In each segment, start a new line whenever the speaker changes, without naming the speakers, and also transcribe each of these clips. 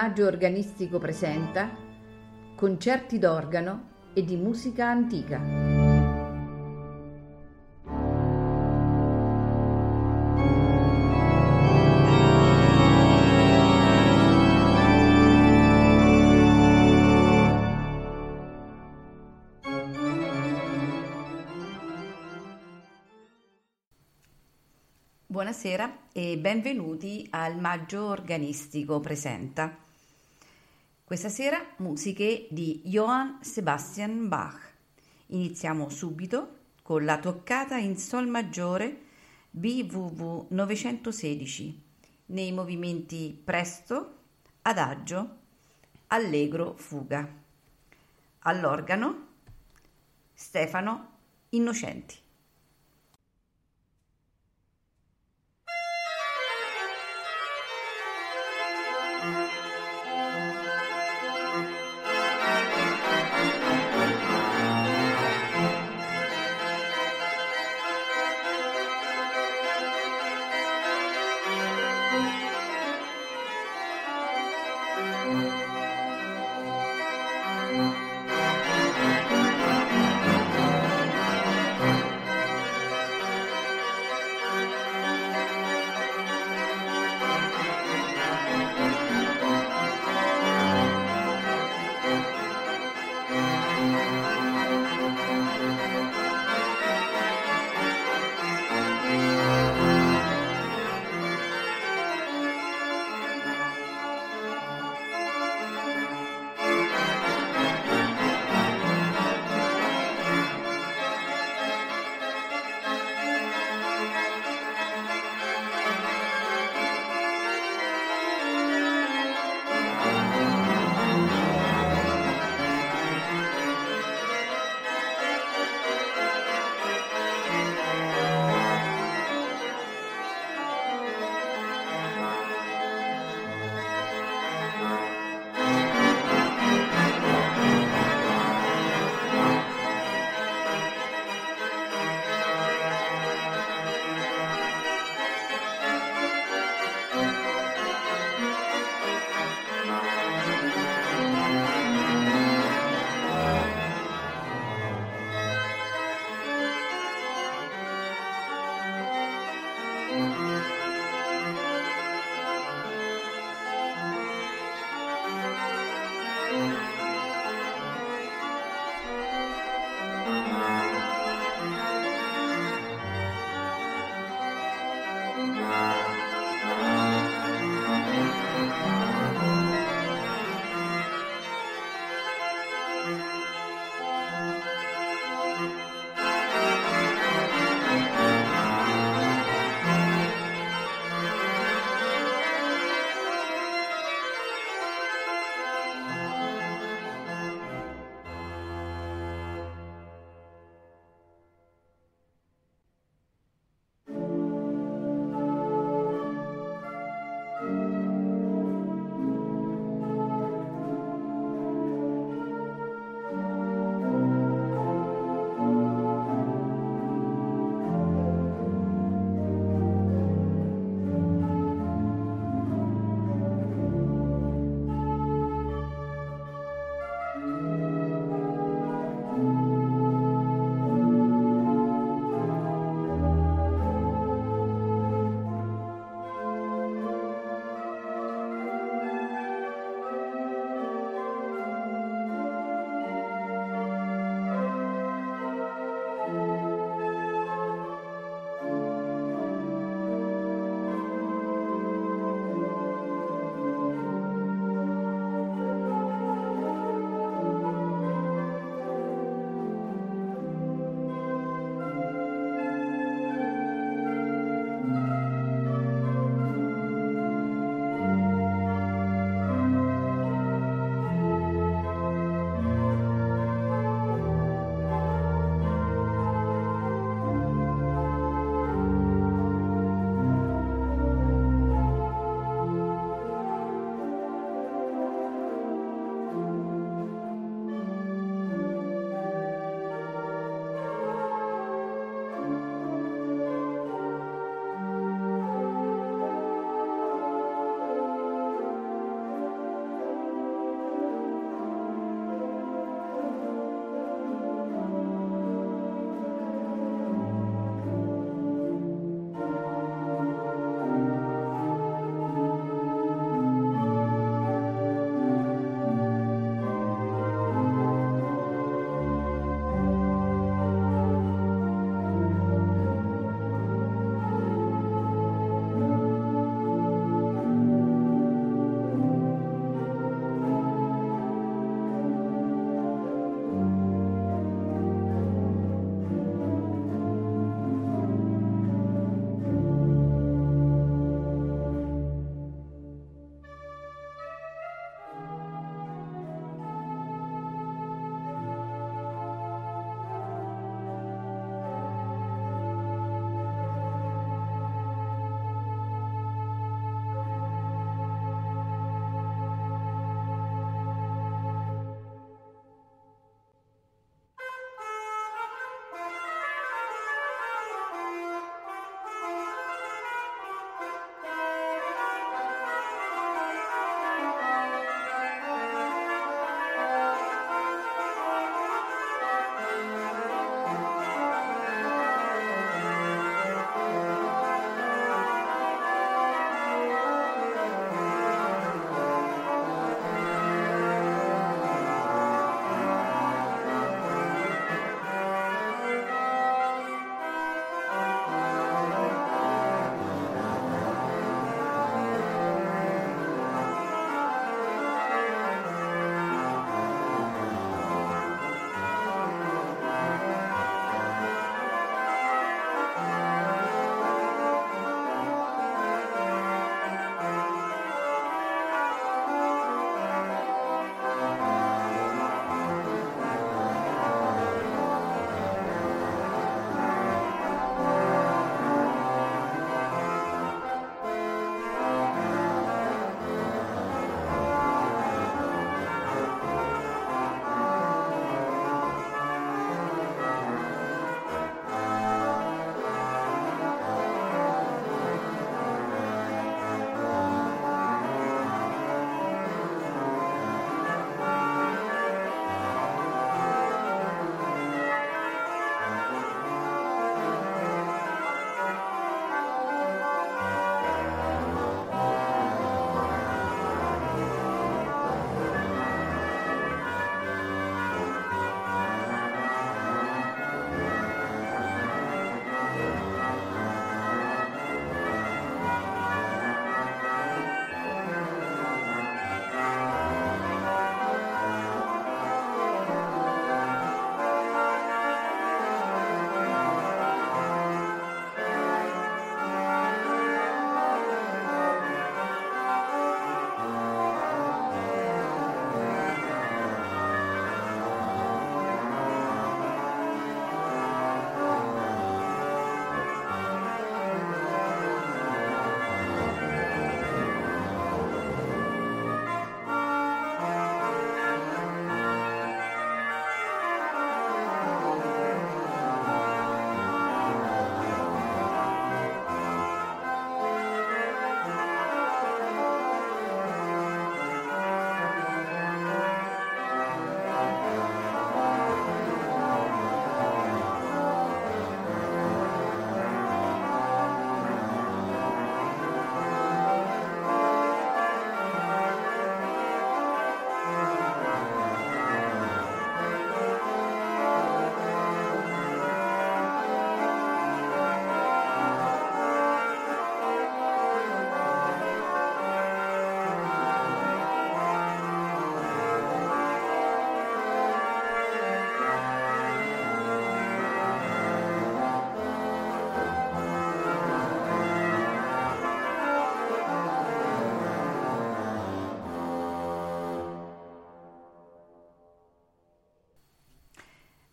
Maggio Organistico presenta concerti d'organo e di musica antica. Buonasera e benvenuti al Maggio Organistico Presenta. Questa sera musiche di Johann Sebastian Bach. Iniziamo subito con la toccata in Sol maggiore BWV 916 nei movimenti presto, adagio, allegro, fuga. All'organo Stefano Innocenti.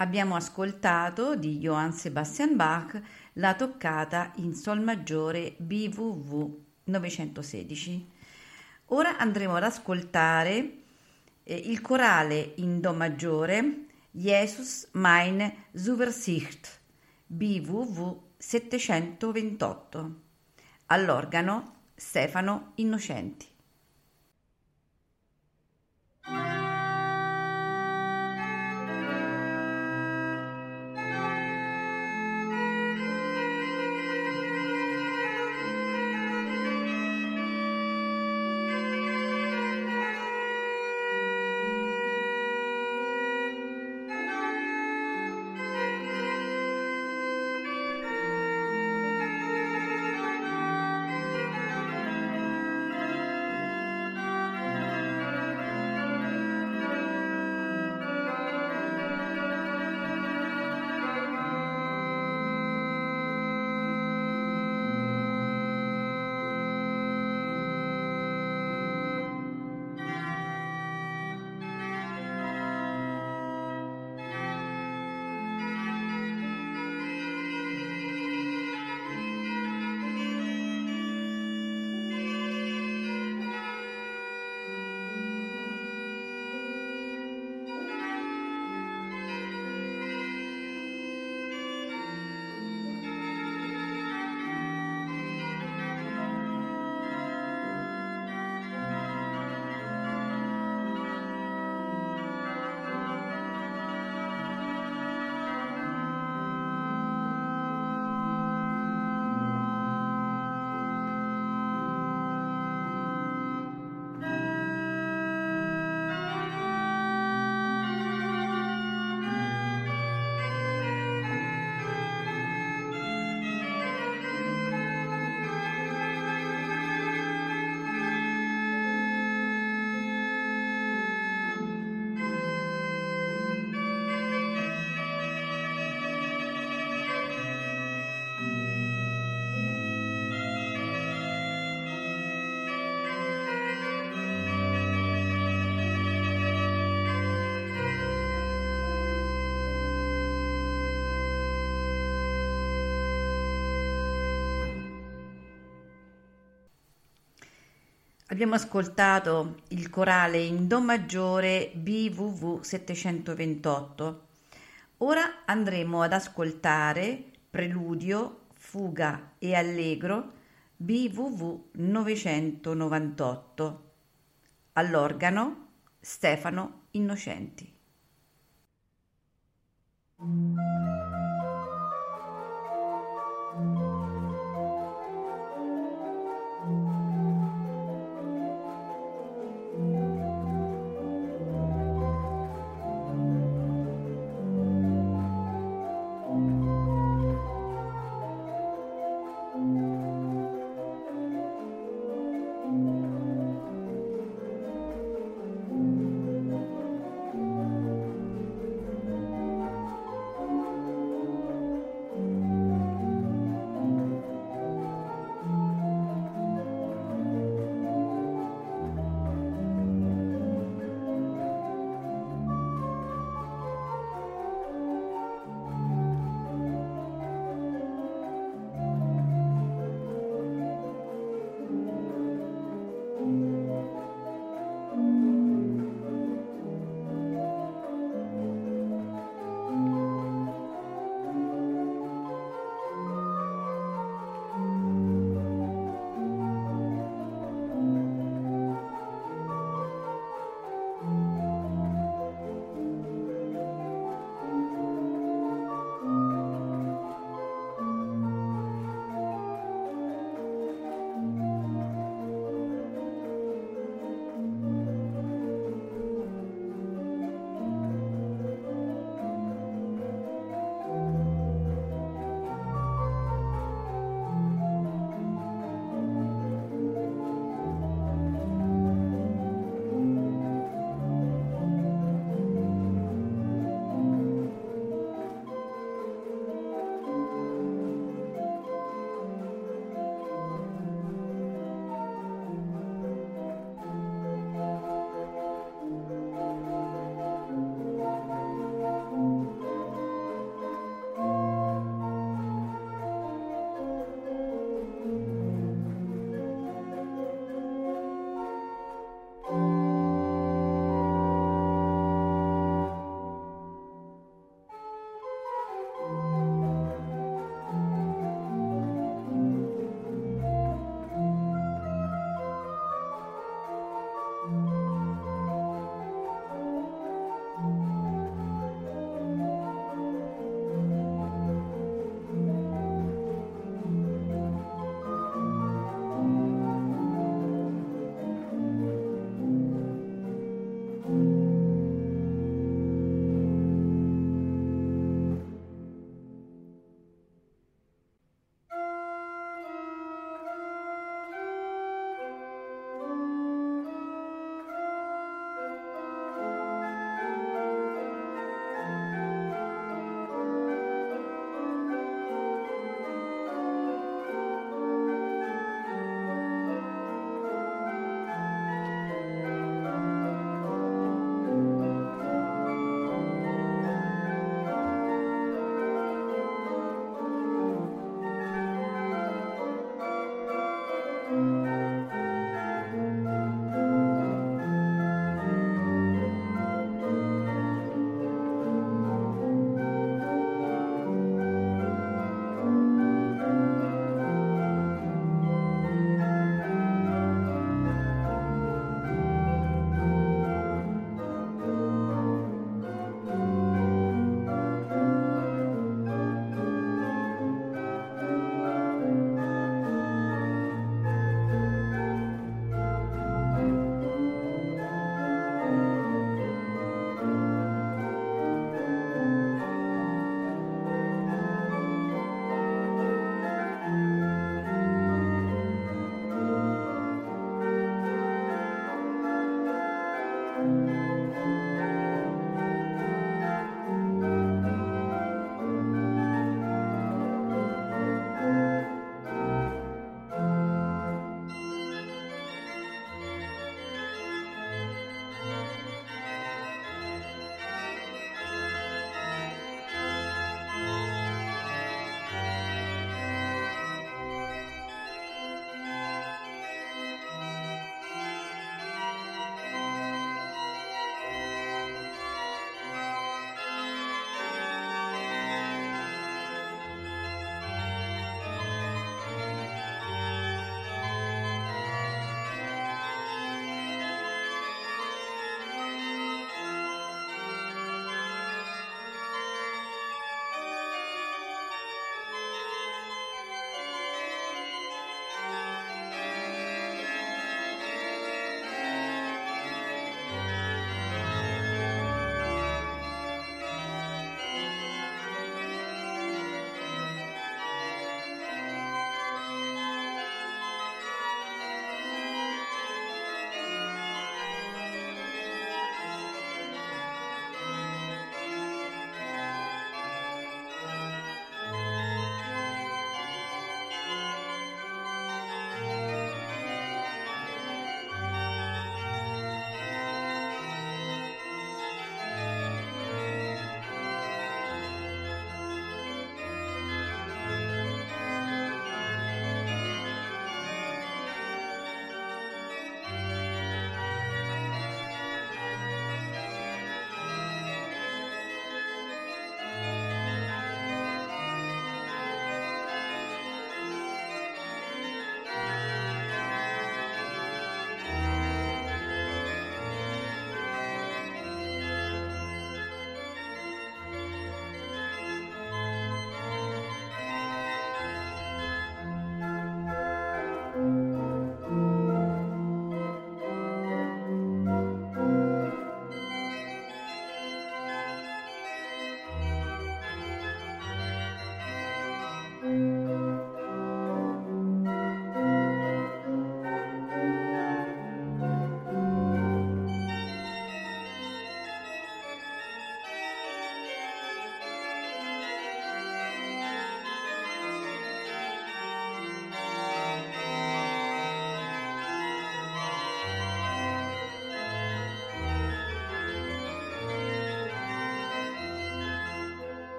Abbiamo ascoltato di Johann Sebastian Bach la toccata in Sol maggiore BWV 916. Ora andremo ad ascoltare eh, il corale in Do maggiore Jesus meine Zuversicht BWV 728. All'organo Stefano Innocenti. Abbiamo ascoltato il corale in Do maggiore BWV 728. Ora andremo ad ascoltare Preludio, Fuga e Allegro BWV 998. All'organo Stefano Innocenti.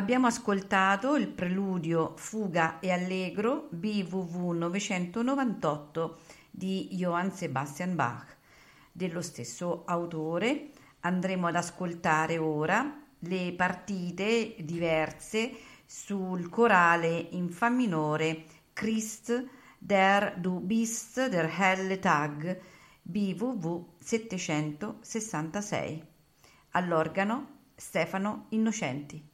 Abbiamo ascoltato il preludio Fuga e Allegro BWV 998 di Johann Sebastian Bach. Dello stesso autore andremo ad ascoltare ora le partite diverse sul corale in Fa minore Christ der du bist der helle Tag BWV 766. All'organo Stefano Innocenti.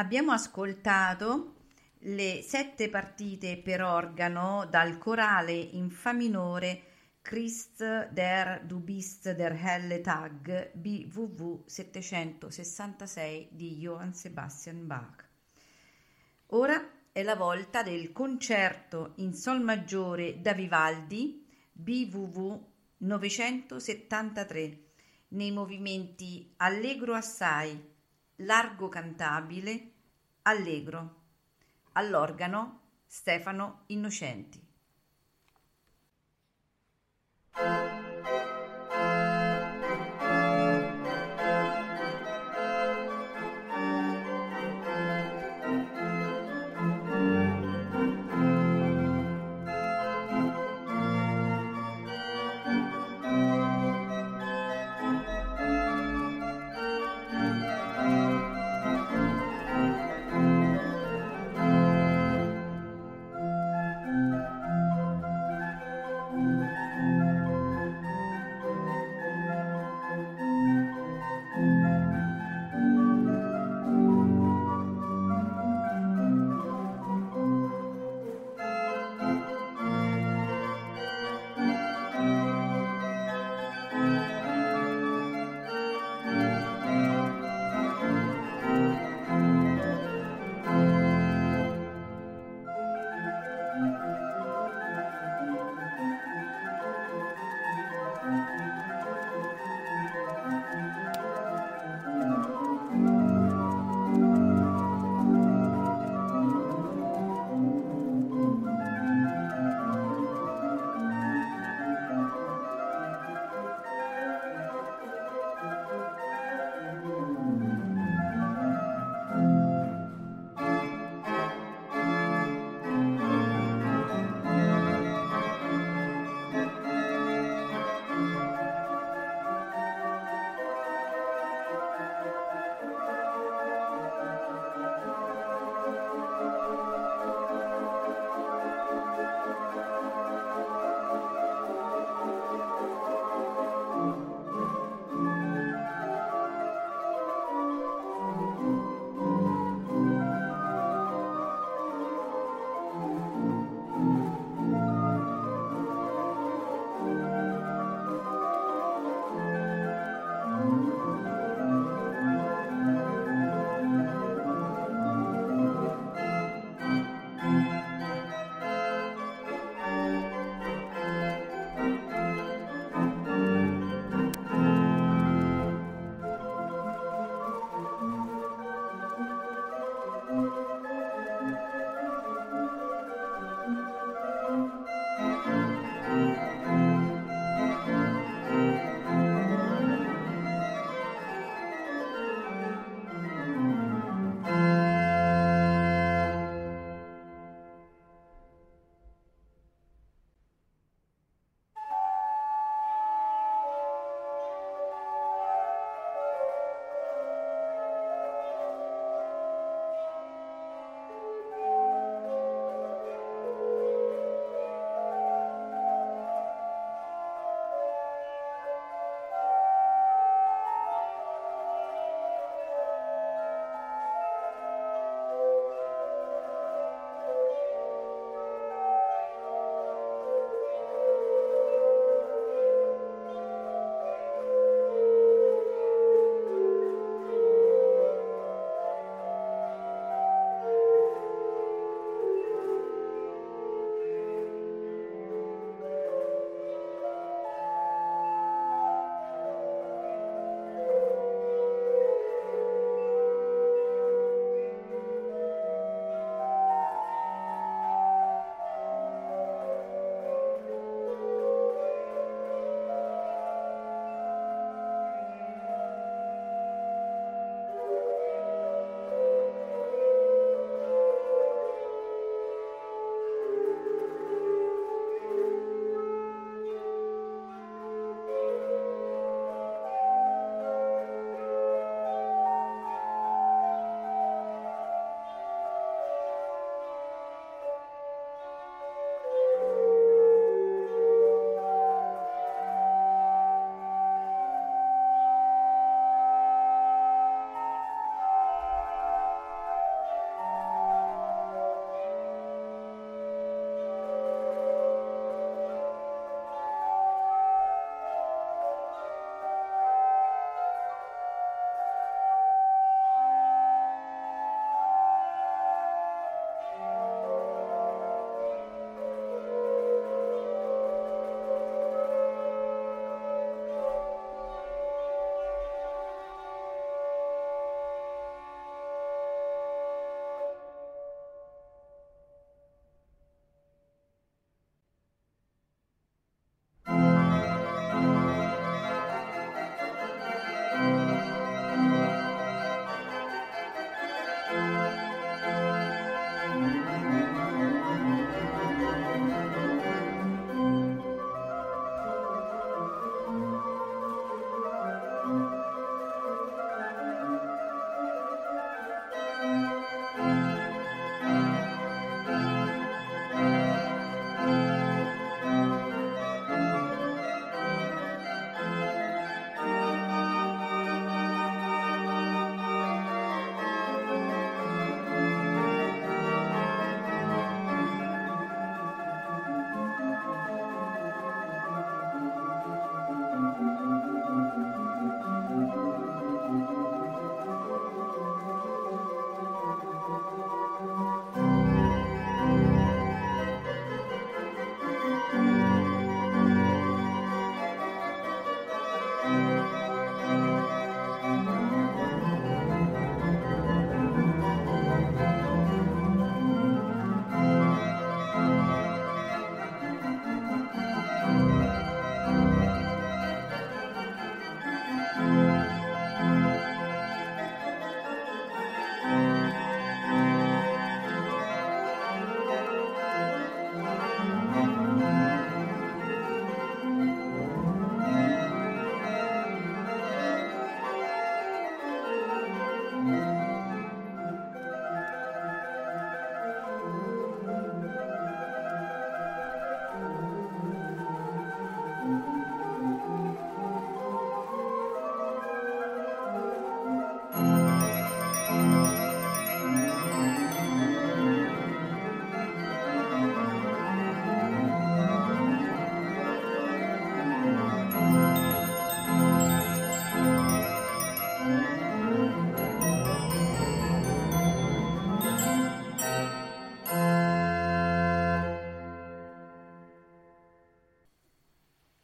Abbiamo ascoltato le sette partite per organo dal corale in Fa minore Christ der du bist der helle Tag BWV 766 di Johann Sebastian Bach. Ora è la volta del concerto in Sol maggiore da Vivaldi BWV 973 nei movimenti allegro assai, largo cantabile, allegro. All'organo Stefano Innocenti.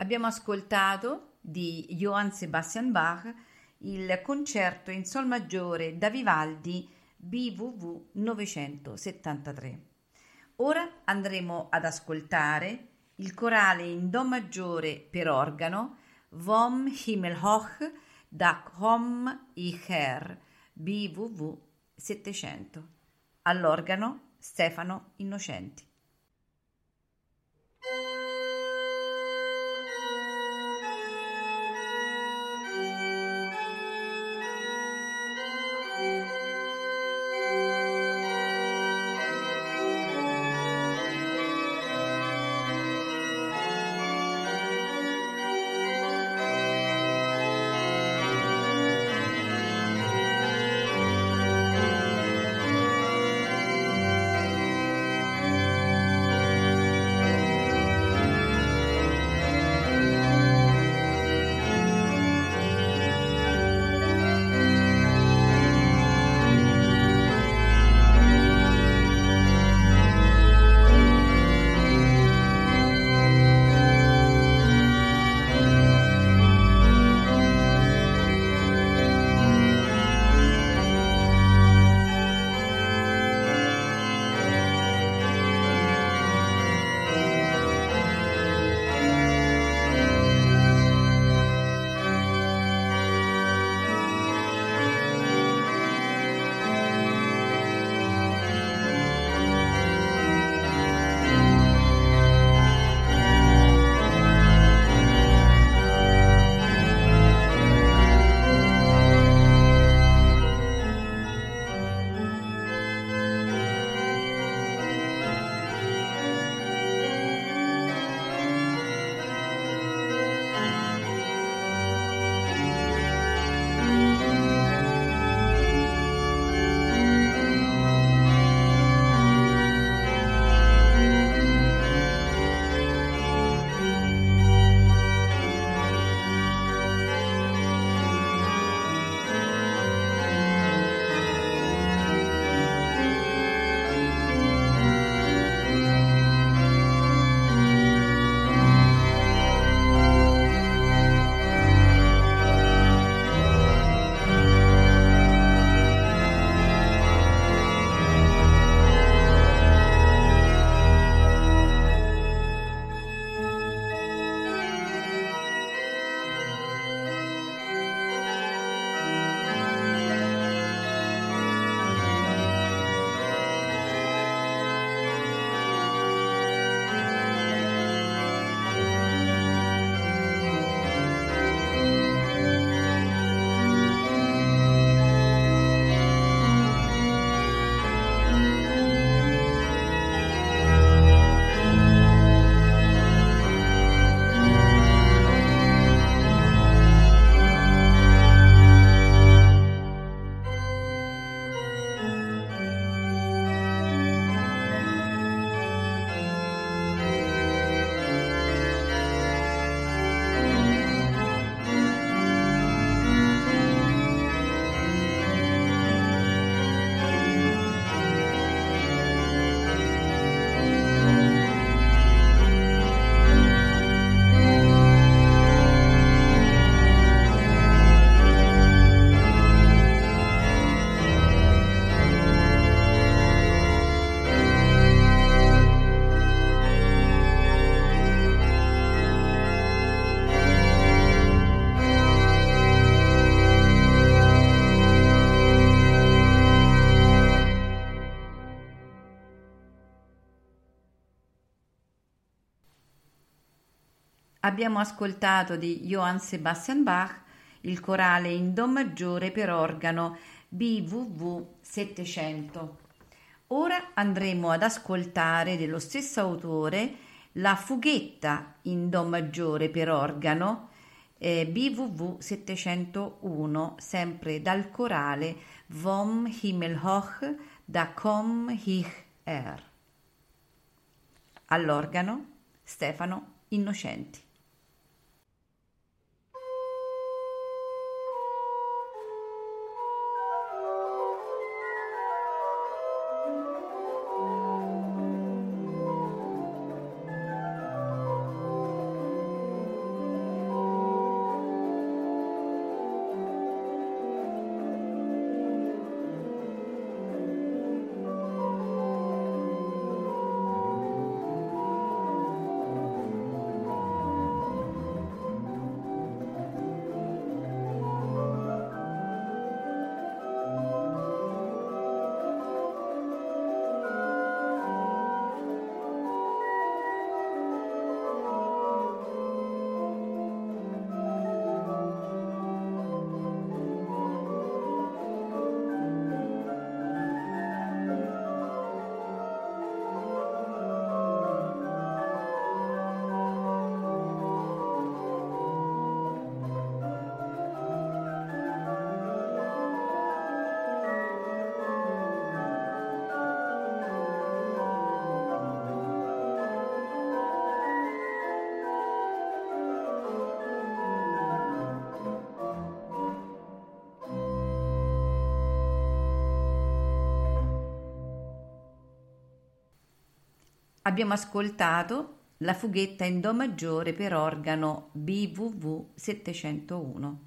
Abbiamo ascoltato di Johann Sebastian Bach il concerto in Sol maggiore da Vivaldi BWV 973. Ora andremo ad ascoltare il corale in Do maggiore per organo Vom Himmelhoch da Kom ich Herr BWV 700. All'organo Stefano Innocenti. Abbiamo ascoltato di Johann Sebastian Bach il corale in Do maggiore per organo BWV 700. Ora andremo ad ascoltare dello stesso autore la fughetta in Do maggiore per organo eh, BWV 701, sempre dal corale Vom Himmelhoch da Komm ich er. All'organo Stefano Innocenti. Abbiamo ascoltato la fughetta in Do maggiore per organo BWV 701.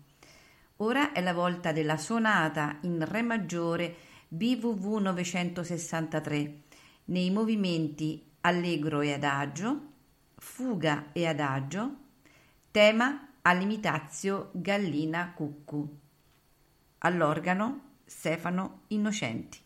Ora è la volta della sonata in Re maggiore BWV 963 nei movimenti allegro e adagio, fuga e adagio, tema all'imitazio gallina cuccu. All'organo Stefano Innocenti.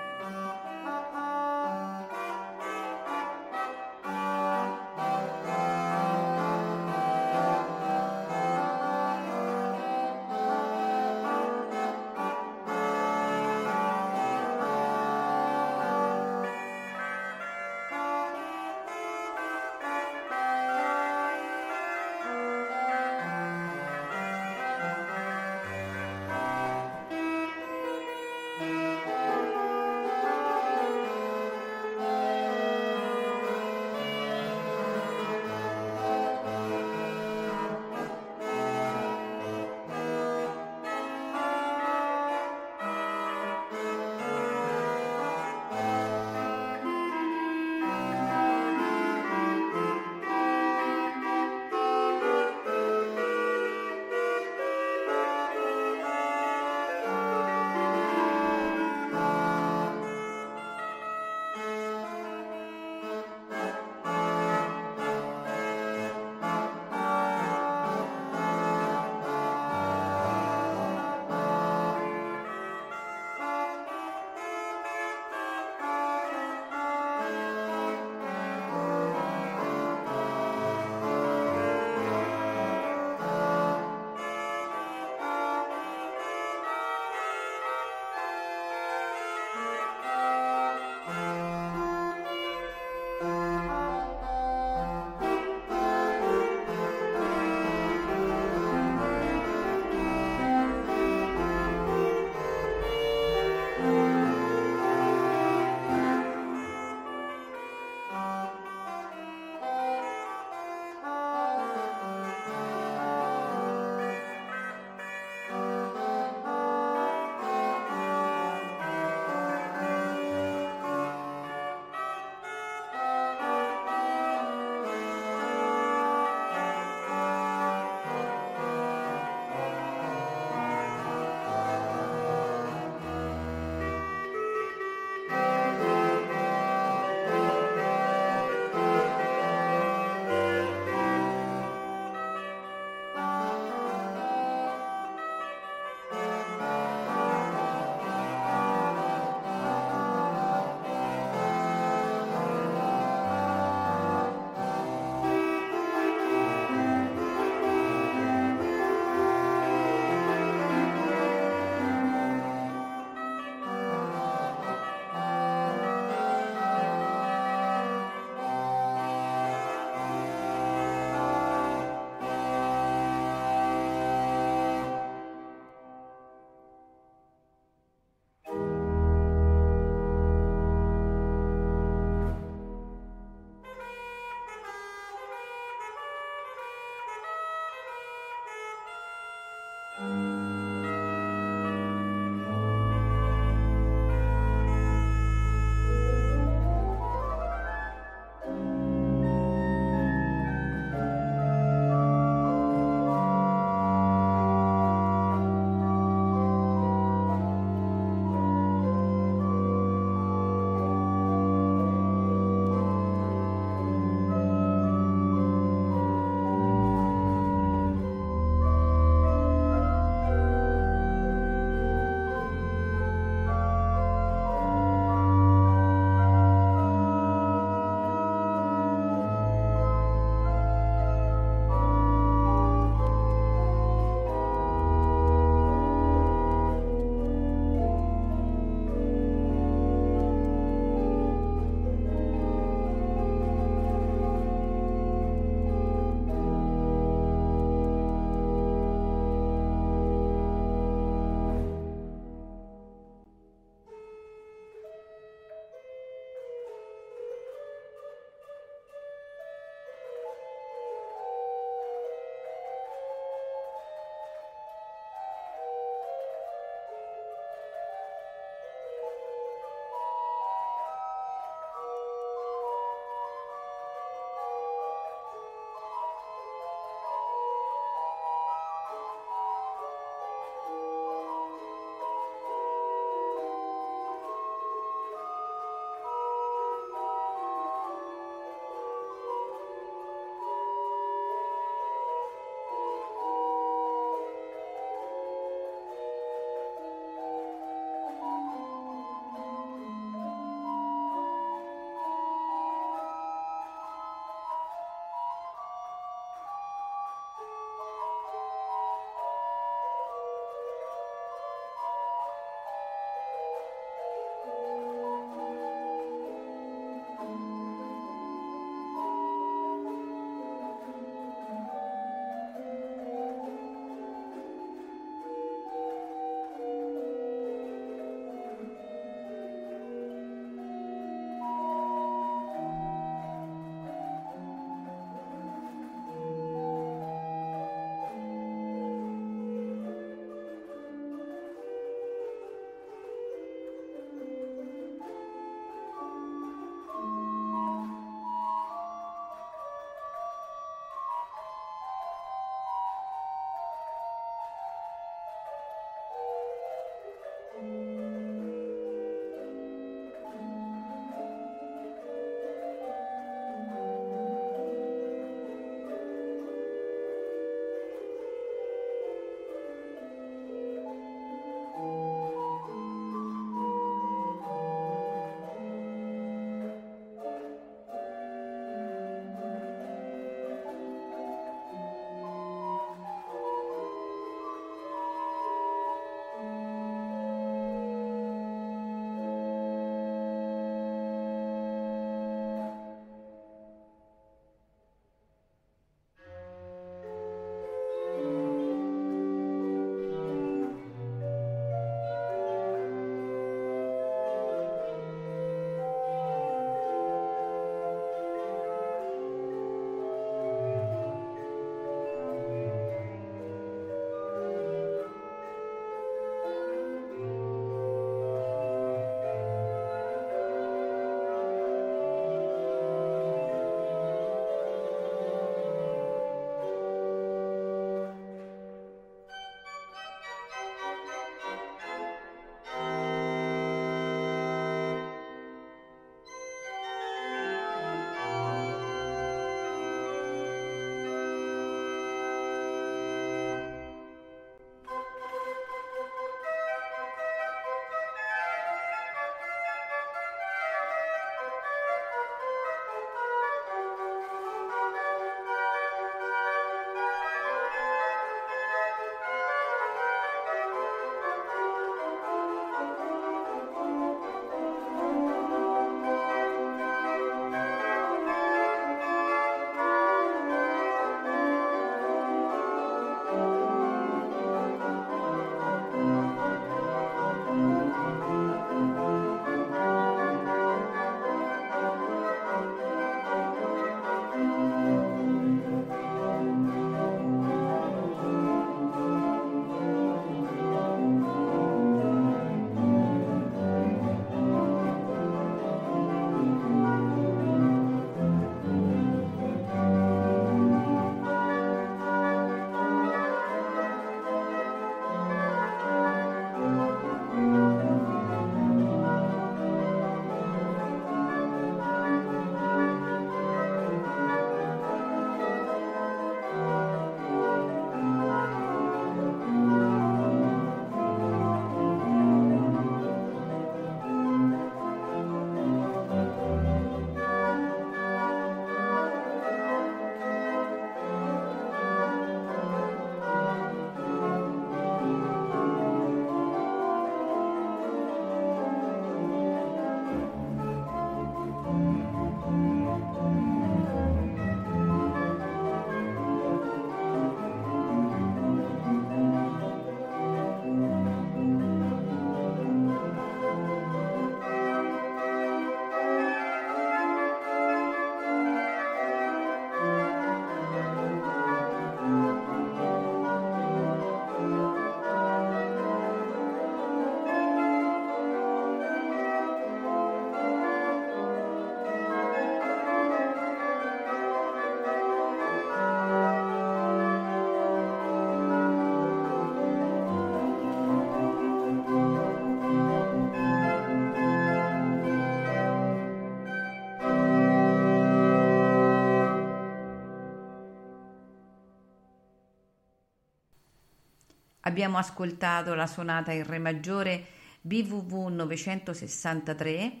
Abbiamo ascoltato la sonata in Re maggiore BWV 963.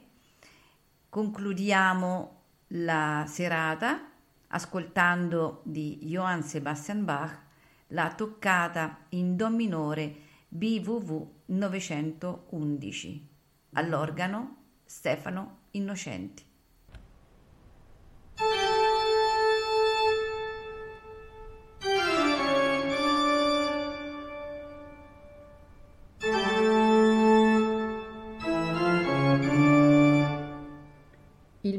Concludiamo la serata ascoltando di Johann Sebastian Bach la toccata in Do minore BWV 911. All'organo Stefano Innocenti.